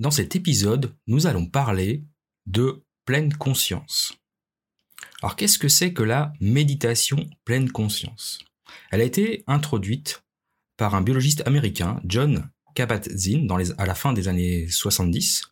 Dans cet épisode, nous allons parler de pleine conscience. Alors qu'est-ce que c'est que la méditation pleine conscience? Elle a été introduite par un biologiste américain, John Kabat-Zinn, à la fin des années 70.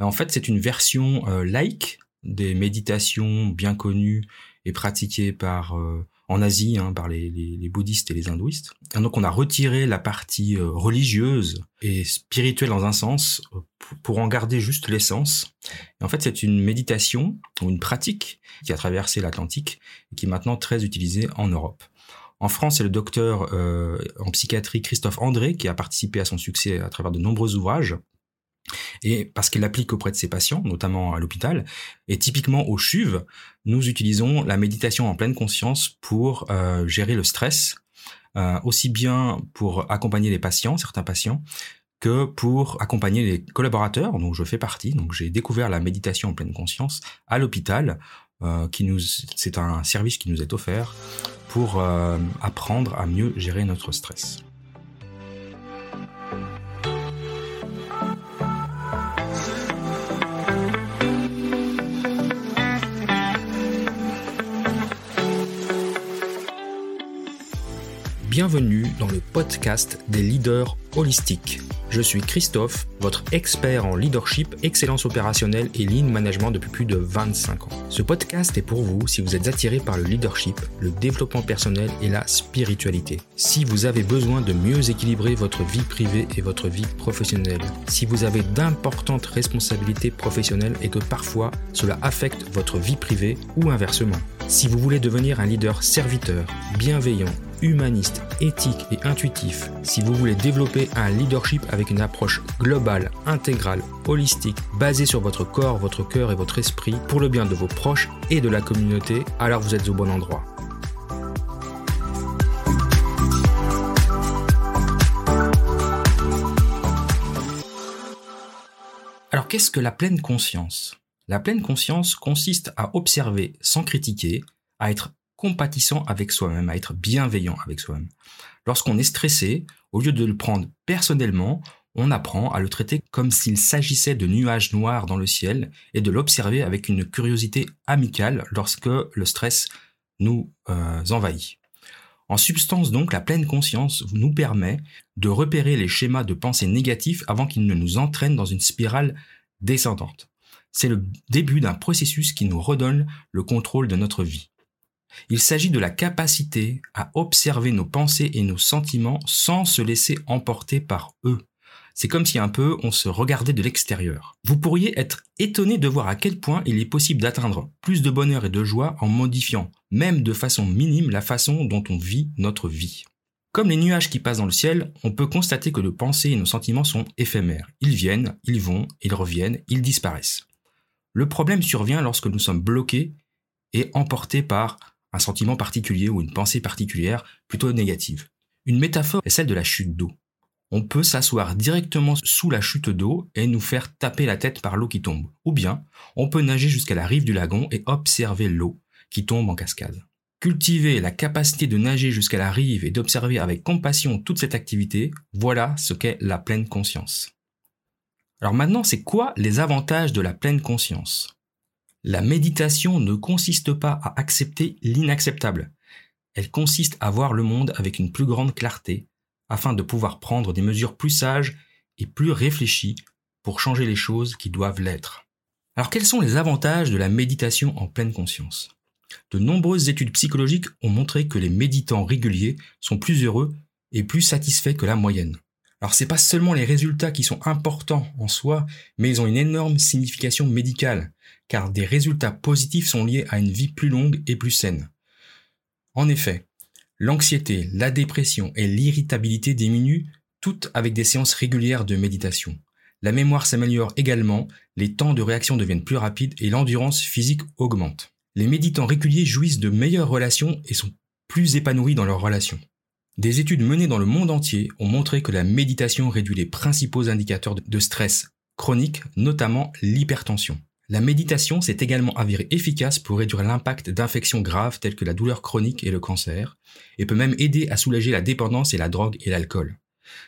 En fait, c'est une version euh, laïque des méditations bien connues et pratiquées par euh, en Asie hein, par les, bouddhistes et les hindouistes. Et donc on a retiré la partie euh, religieuse et spirituelle dans un sens euh, pour en garder juste l'essence. En fait c'est une méditation ou une pratique qui a traversé l'Atlantique et qui est maintenant très utilisée en Europe. En France, c'est le docteur euh, en psychiatrie Christophe André qui a participé à son succès à travers de nombreux ouvrages et parce qu'il l'applique auprès de ses patients, notamment à l'hôpital. Et typiquement au CHUV, nous utilisons la méditation en pleine conscience pour euh, gérer le stress, euh, aussi bien pour accompagner les patients, certains patients, que pour accompagner les collaborateurs, dont je fais partie. Donc j'ai découvert la méditation en pleine conscience à l'hôpital, euh, c'est un service qui nous est offert pour apprendre à mieux gérer notre stress. Bienvenue dans le podcast des leaders holistiques. Je suis Christophe, votre expert en leadership, excellence opérationnelle et lean management depuis plus de 25 ans. Ce podcast est pour vous si vous êtes attiré par le leadership, le développement personnel et la spiritualité. Si vous avez besoin de mieux équilibrer votre vie privée et votre vie professionnelle. Si vous avez d'importantes responsabilités professionnelles et que parfois cela affecte votre vie privée ou inversement. Si vous voulez devenir un leader serviteur, bienveillant, humaniste, éthique et intuitif, si vous voulez développer un leadership avec une approche globale, intégrale, holistique, basée sur votre corps, votre cœur et votre esprit, pour le bien de vos proches et de la communauté, alors vous êtes au bon endroit. Alors qu'est-ce que la pleine conscience? La pleine conscience consiste à observer sans critiquer, à être compatissant avec soi-même, à être bienveillant avec soi-même. Lorsqu'on est stressé, au lieu de le prendre personnellement, on apprend à le traiter comme s'il s'agissait de nuages noirs dans le ciel et de l'observer avec une curiosité amicale lorsque le stress nous euh, envahit. En substance donc, la pleine conscience nous permet de repérer les schémas de pensée négatifs avant qu'ils ne nous entraînent dans une spirale descendante. C'est le début d'un processus qui nous redonne le contrôle de notre vie. Il s'agit de la capacité à observer nos pensées et nos sentiments sans se laisser emporter par eux. C'est comme si un peu on se regardait de l'extérieur. Vous pourriez être étonné de voir à quel point il est possible d'atteindre plus de bonheur et de joie en modifiant, même de façon minime, la façon dont on vit notre vie. Comme les nuages qui passent dans le ciel, on peut constater que nos pensées et nos sentiments sont éphémères. Ils viennent, ils vont, ils reviennent, ils disparaissent. Le problème survient lorsque nous sommes bloqués et emportés par un sentiment particulier ou une pensée particulière plutôt négative. Une métaphore est celle de la chute d'eau. On peut s'asseoir directement sous la chute d'eau et nous faire taper la tête par l'eau qui tombe. Ou bien, on peut nager jusqu'à la rive du lagon et observer l'eau qui tombe en cascade. Cultiver la capacité de nager jusqu'à la rive et d'observer avec compassion toute cette activité, voilà ce qu'est la pleine conscience. Alors maintenant, c'est quoi les avantages de la pleine conscience? La méditation ne consiste pas à accepter l'inacceptable. Elle consiste à voir le monde avec une plus grande clarté, afin de pouvoir prendre des mesures plus sages et plus réfléchies pour changer les choses qui doivent l'être. Alors quels sont les avantages de la méditation en pleine conscience? De nombreuses études psychologiques ont montré que les méditants réguliers sont plus heureux et plus satisfaits que la moyenne. Alors c'est pas seulement les résultats qui sont importants en soi, mais ils ont une énorme signification médicale car des résultats positifs sont liés à une vie plus longue et plus saine. En effet, l'anxiété, la dépression et l'irritabilité diminuent toutes avec des séances régulières de méditation. La mémoire s'améliore également, les temps de réaction deviennent plus rapides et l'endurance physique augmente. Les méditants réguliers jouissent de meilleures relations et sont plus épanouis dans leurs relations. Des études menées dans le monde entier ont montré que la méditation réduit les principaux indicateurs de stress chronique, notamment l'hypertension. La méditation s'est également avérée efficace pour réduire l'impact d'infections graves telles que la douleur chronique et le cancer, et peut même aider à soulager la dépendance et la drogue et l'alcool.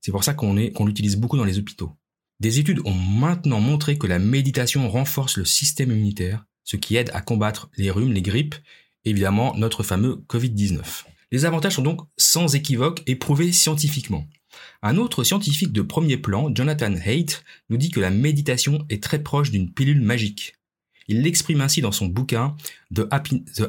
C'est pour ça qu'on l'utilise beaucoup dans les hôpitaux. Des études ont maintenant montré que la méditation renforce le système immunitaire, ce qui aide à combattre les rhumes, les grippes, évidemment notre fameux Covid-19. Les avantages sont donc sans équivoque et prouvés scientifiquement. Un autre scientifique de premier plan, Jonathan Haidt, nous dit que la méditation est très proche d'une pilule magique. Il l'exprime ainsi dans son bouquin The,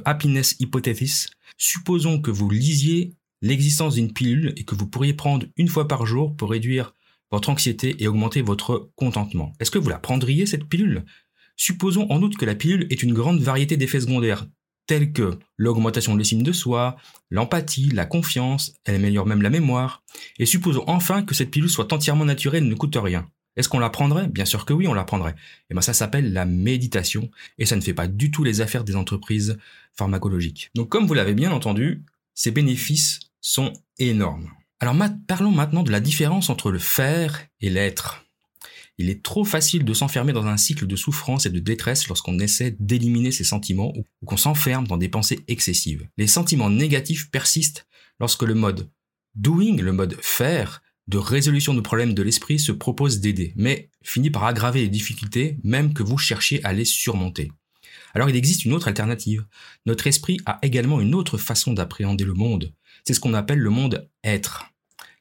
Happiness Hypothesis. Supposons que vous lisiez l'existence d'une pilule et que vous pourriez prendre une fois par jour pour réduire votre anxiété et augmenter votre contentement. Est-ce que vous la prendriez, cette pilule? Supposons en outre que la pilule est une grande variété d'effets secondaires, tels que l'augmentation de l'estime de soi, l'empathie, la confiance, elle améliore même la mémoire, et supposons enfin que cette pilule soit entièrement naturelle et ne coûte rien. Est-ce qu'on la prendrait Bien sûr que oui, on la prendrait. Et eh bien ça s'appelle la méditation, et ça ne fait pas du tout les affaires des entreprises pharmacologiques. Donc comme vous l'avez bien entendu, ces bénéfices sont énormes. Alors parlons maintenant de la différence entre le faire et l'être. Il est trop facile de s'enfermer dans un cycle de souffrance et de détresse lorsqu'on essaie d'éliminer ses sentiments ou qu'on s'enferme dans des pensées excessives. Les sentiments négatifs persistent lorsque le mode doing, le mode faire, de résolution de problèmes de l'esprit se propose d'aider, mais finit par aggraver les difficultés même que vous cherchiez à les surmonter. Alors il existe une autre alternative. Notre esprit a également une autre façon d'appréhender le monde. C'est ce qu'on appelle le monde être.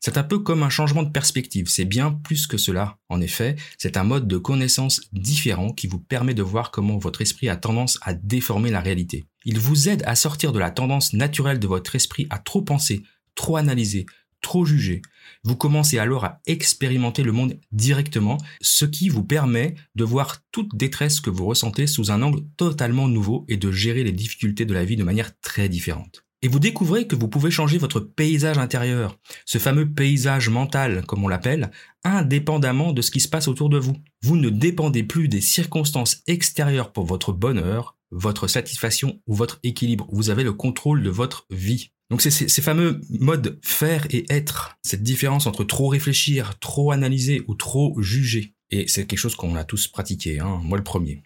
C'est un peu comme un changement de perspective, c'est bien plus que cela. En effet, c'est un mode de connaissance différent qui vous permet de voir comment votre esprit a tendance à déformer la réalité. Il vous aide à sortir de la tendance naturelle de votre esprit à trop penser, trop analyser, trop juger. Vous commencez alors à expérimenter le monde directement, ce qui vous permet de voir toute détresse que vous ressentez sous un angle totalement nouveau et de gérer les difficultés de la vie de manière très différente. Et vous découvrez que vous pouvez changer votre paysage intérieur, ce fameux paysage mental, comme on l'appelle, indépendamment de ce qui se passe autour de vous. Vous ne dépendez plus des circonstances extérieures pour votre bonheur, votre satisfaction ou votre équilibre. Vous avez le contrôle de votre vie. Donc c'est ces fameux modes faire et être, cette différence entre trop réfléchir, trop analyser ou trop juger. Et c'est quelque chose qu'on a tous pratiqué, hein, moi le premier.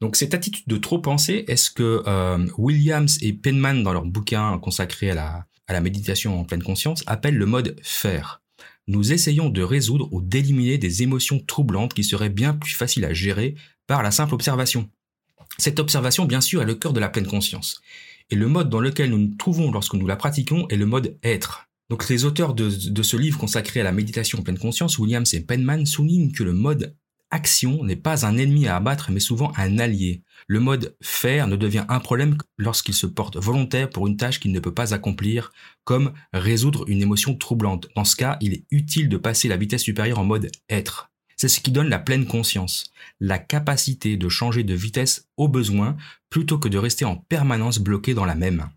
Donc cette attitude de trop penser, est-ce que euh, Williams et Penman, dans leur bouquin consacré à la, méditation en pleine conscience, appellent le mode faire? Nous essayons de résoudre ou d'éliminer des émotions troublantes qui seraient bien plus faciles à gérer par la simple observation. Cette observation, bien sûr, est le cœur de la pleine conscience. Et le mode dans lequel nous nous trouvons lorsque nous la pratiquons est le mode être. Donc les auteurs de, de ce livre consacré à la méditation en pleine conscience, Williams et Penman, soulignent que le mode action n'est pas un ennemi à abattre, mais souvent un allié. Le mode faire ne devient un problème lorsqu'il se porte volontaire pour une tâche qu'il ne peut pas accomplir, comme résoudre une émotion troublante. Dans ce cas, il est utile de passer la vitesse supérieure en mode être. C'est ce qui donne la pleine conscience, la capacité de changer de vitesse au besoin plutôt que de rester en permanence bloqué dans la même.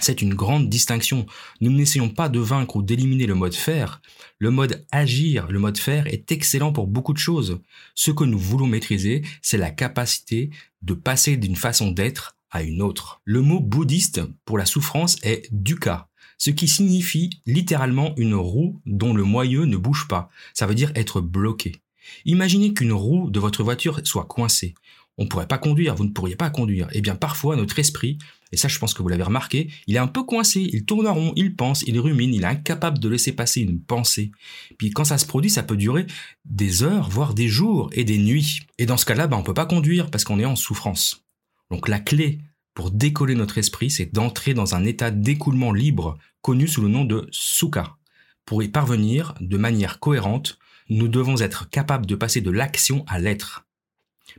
C'est une grande distinction. Nous n'essayons pas de vaincre ou d'éliminer le mode faire. Le mode agir, le mode faire est excellent pour beaucoup de choses. Ce que nous voulons maîtriser, c'est la capacité de passer d'une façon d'être à une autre. Le mot bouddhiste pour la souffrance est dukkha, ce qui signifie littéralement une roue dont le moyeu ne bouge pas. Ça veut dire être bloqué. Imaginez qu'une roue de votre voiture soit coincée on ne pourrait pas conduire, vous ne pourriez pas conduire. Eh bien, parfois, notre esprit, et ça, je pense que vous l'avez remarqué, il est un peu coincé, il tourne en rond, il pense, il rumine, il est incapable de laisser passer une pensée. Puis quand ça se produit, ça peut durer des heures, voire des jours et des nuits. Et dans ce cas-là, ben, on peut pas conduire parce qu'on est en souffrance. Donc la clé pour décoller notre esprit, c'est d'entrer dans un état d'écoulement libre, connu sous le nom de sukha. Pour y parvenir de manière cohérente, nous devons être capables de passer de l'action à l'être.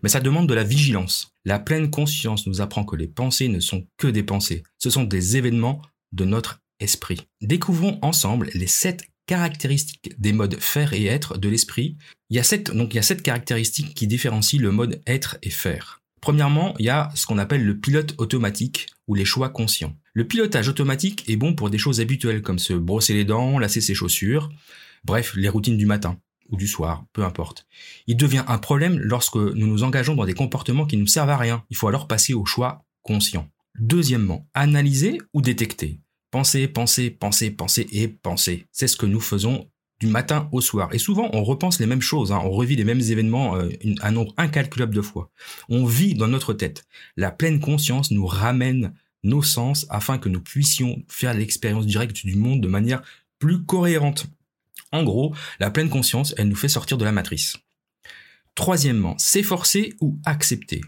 Mais ça demande de la vigilance. La pleine conscience nous apprend que les pensées ne sont que des pensées. Ce sont des événements de notre esprit. Découvrons ensemble les sept caractéristiques des modes faire et être de l'esprit. Il y a sept, caractéristiques qui différencient le mode être et faire. Premièrement, il y a ce qu'on appelle le pilote automatique ou les choix conscients. Le pilotage automatique est bon pour des choses habituelles comme se brosser les dents, lasser ses chaussures, bref, les routines du matin ou du soir, peu importe. Il devient un problème lorsque nous nous engageons dans des comportements qui ne nous servent à rien. Il faut alors passer au choix conscient. Deuxièmement, analyser ou détecter. Penser, penser, penser, penser et penser. C'est ce que nous faisons du matin au soir. Et souvent, on repense les mêmes choses, hein. on revit les mêmes événements euh, un nombre incalculable de fois. On vit dans notre tête. La pleine conscience nous ramène nos sens afin que nous puissions faire l'expérience directe du monde de manière plus cohérente. En gros, la pleine conscience, elle nous fait sortir de la matrice. Troisièmement, s'efforcer ou accepter.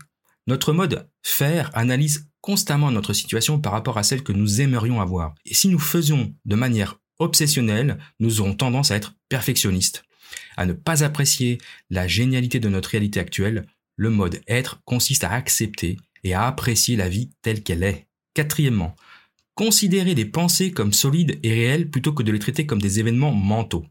Notre mode faire analyse constamment notre situation par rapport à celle que nous aimerions avoir. Et si nous faisons de manière obsessionnelle, nous aurons tendance à être perfectionnistes, à ne pas apprécier la génialité de notre réalité actuelle. Le mode être consiste à accepter et à apprécier la vie telle qu'elle est. Quatrièmement, considérer les pensées comme solides et réelles plutôt que de les traiter comme des événements mentaux.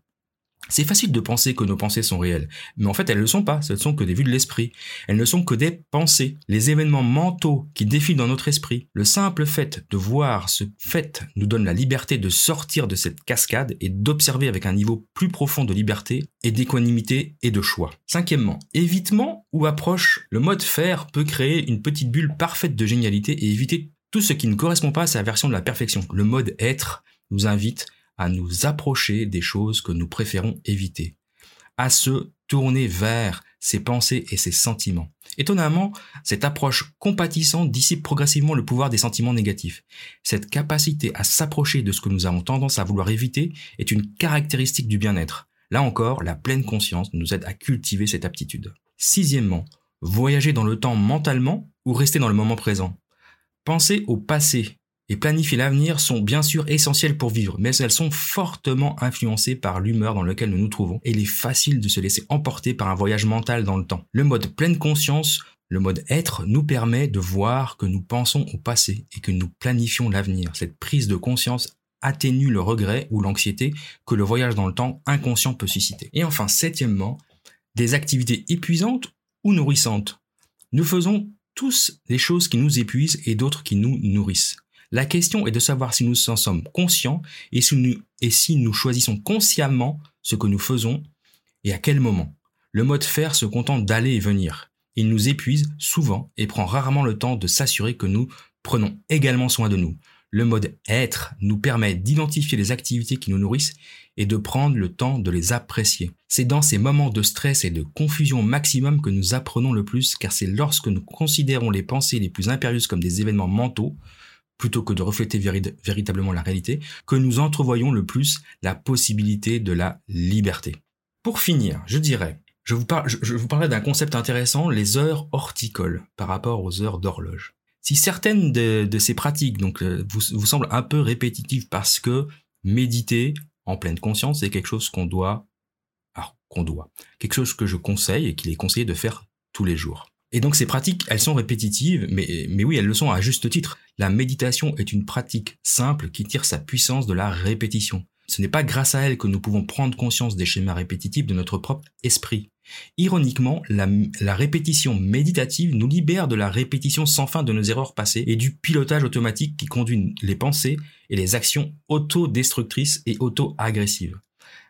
C'est facile de penser que nos pensées sont réelles, mais en fait elles ne le sont pas, ce ne sont que des vues de l'esprit. Elles ne sont que des pensées, les événements mentaux qui défilent dans notre esprit. Le simple fait de voir ce fait nous donne la liberté de sortir de cette cascade et d'observer avec un niveau plus profond de liberté et d'équanimité et de choix. Cinquièmement, évitement ou approche, le mode faire peut créer une petite bulle parfaite de génialité et éviter tout ce qui ne correspond pas à sa version de la perfection. Le mode être nous invite à nous approcher des choses que nous préférons éviter, à se tourner vers ses pensées et ses sentiments. Étonnamment, cette approche compatissante dissipe progressivement le pouvoir des sentiments négatifs. Cette capacité à s'approcher de ce que nous avons tendance à vouloir éviter est une caractéristique du bien-être. Là encore, la pleine conscience nous aide à cultiver cette aptitude. Sixièmement, voyager dans le temps mentalement ou rester dans le moment présent. Penser au passé et planifier l'avenir sont bien sûr essentielles pour vivre, mais elles sont fortement influencées par l'humeur dans laquelle nous nous trouvons et il est facile de se laisser emporter par un voyage mental dans le temps. Le mode pleine conscience, le mode être nous permet de voir que nous pensons au passé et que nous planifions l'avenir. Cette prise de conscience atténue le regret ou l'anxiété que le voyage dans le temps inconscient peut susciter. Et enfin, septièmement, des activités épuisantes ou nourrissantes. Nous faisons tous des choses qui nous épuisent et d'autres qui nous nourrissent. La question est de savoir si nous en sommes conscients et si nous, et si nous choisissons consciemment ce que nous faisons et à quel moment. Le mode faire se contente d'aller et venir. Il nous épuise souvent et prend rarement le temps de s'assurer que nous prenons également soin de nous. Le mode être nous permet d'identifier les activités qui nous nourrissent et de prendre le temps de les apprécier. C'est dans ces moments de stress et de confusion maximum que nous apprenons le plus car c'est lorsque nous considérons les pensées les plus impérieuses comme des événements mentaux plutôt que de refléter véritablement la réalité, que nous entrevoyons le plus la possibilité de la liberté. Pour finir, je dirais, je vous, parlais d'un concept intéressant, les heures horticoles par rapport aux heures d'horloge. Si certaines de, ces pratiques donc euh, vous, vous semblent un peu répétitives parce que méditer en pleine conscience c'est quelque chose qu'on doit, alors qu'on doit, quelque chose que je conseille et qu'il est conseillé de faire tous les jours. Et donc ces pratiques, elles sont répétitives, mais, mais oui, elles le sont à juste titre. La méditation est une pratique simple qui tire sa puissance de la répétition. Ce n'est pas grâce à elle que nous pouvons prendre conscience des schémas répétitifs de notre propre esprit. Ironiquement, la, répétition méditative nous libère de la répétition sans fin de nos erreurs passées et du pilotage automatique qui conduit les pensées et les actions autodestructrices et auto-agressives.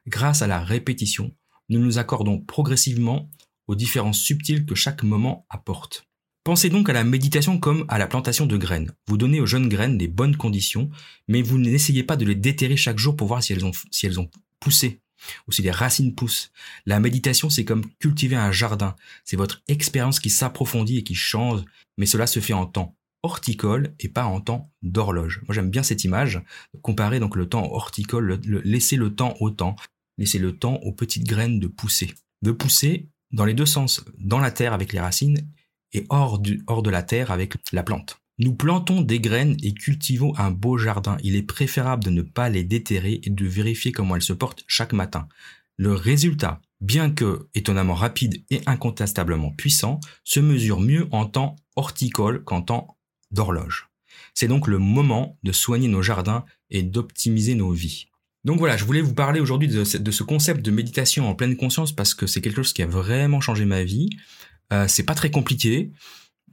Grâce à la répétition, nous nous accordons progressivement aux différences subtiles que chaque moment apporte. Pensez donc à la méditation comme à la plantation de graines. Vous donnez aux jeunes graines des bonnes conditions, mais vous n'essayez pas de les déterrer chaque jour pour voir si elles ont, poussé ou si les racines poussent. La méditation, c'est comme cultiver un jardin. C'est votre expérience qui s'approfondit et qui change, mais cela se fait en temps horticole et pas en temps d'horloge. Moi, j'aime bien cette image. Comparer donc le temps horticole, laisser le temps au temps, laisser le temps aux petites graines de pousser. De pousser dans les deux sens, dans la terre avec les racines et hors, de la terre avec la plante. Nous plantons des graines et cultivons un beau jardin. Il est préférable de ne pas les déterrer et de vérifier comment elles se portent chaque matin. Le résultat, bien que étonnamment rapide et incontestablement puissant, se mesure mieux en temps horticole qu'en temps d'horloge. C'est donc le moment de soigner nos jardins et d'optimiser nos vies. Donc voilà, je voulais vous parler aujourd'hui de, ce concept de méditation en pleine conscience parce que c'est quelque chose qui a vraiment changé ma vie. Euh, c'est pas très compliqué.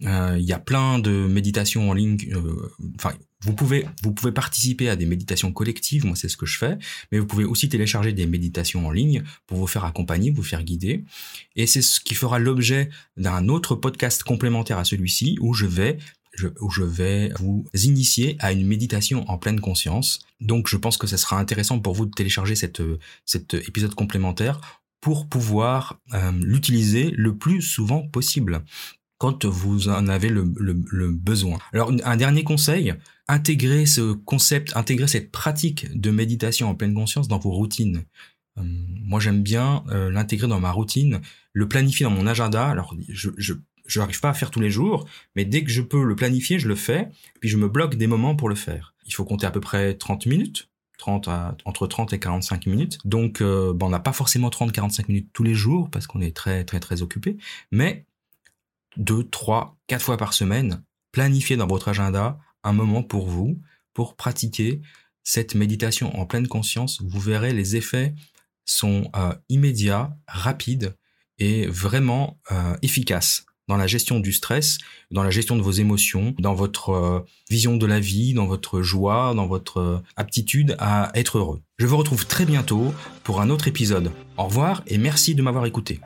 Euh, il y a plein de méditations en ligne. Euh, enfin, vous pouvez vous pouvez participer à des méditations collectives. Moi, c'est ce que je fais. Mais vous pouvez aussi télécharger des méditations en ligne pour vous faire accompagner, vous faire guider. Et c'est ce qui fera l'objet d'un autre podcast complémentaire à celui-ci où je vais où je vais vous initier à une méditation en pleine conscience. Donc je pense que ce sera intéressant pour vous de télécharger cet épisode complémentaire pour pouvoir euh, l'utiliser le plus souvent possible quand vous en avez le, besoin. Alors un dernier conseil, intégrer ce concept, intégrer cette pratique de méditation en pleine conscience dans vos routines. Euh, moi, j'aime bien euh, l'intégrer dans ma routine, le planifier dans mon agenda. Alors, je, je je n'arrive pas à faire tous les jours, mais dès que je peux le planifier, je le fais, puis je me bloque des moments pour le faire. Il faut compter à peu près 30 minutes, 30 à, entre 30 et 45 minutes. Donc, euh, on n'a pas forcément 30-45 minutes tous les jours parce qu'on est très, très, très occupé, mais deux, trois, quatre fois par semaine, planifiez dans votre agenda un moment pour vous, pour pratiquer cette méditation en pleine conscience. Vous verrez les effets sont euh, immédiats, rapides et vraiment euh, efficaces dans la gestion du stress, dans la gestion de vos émotions, dans votre euh, vision de la vie, dans votre joie, dans votre aptitude à être heureux. Je vous retrouve très bientôt pour un autre épisode. Au revoir et merci de m'avoir écouté.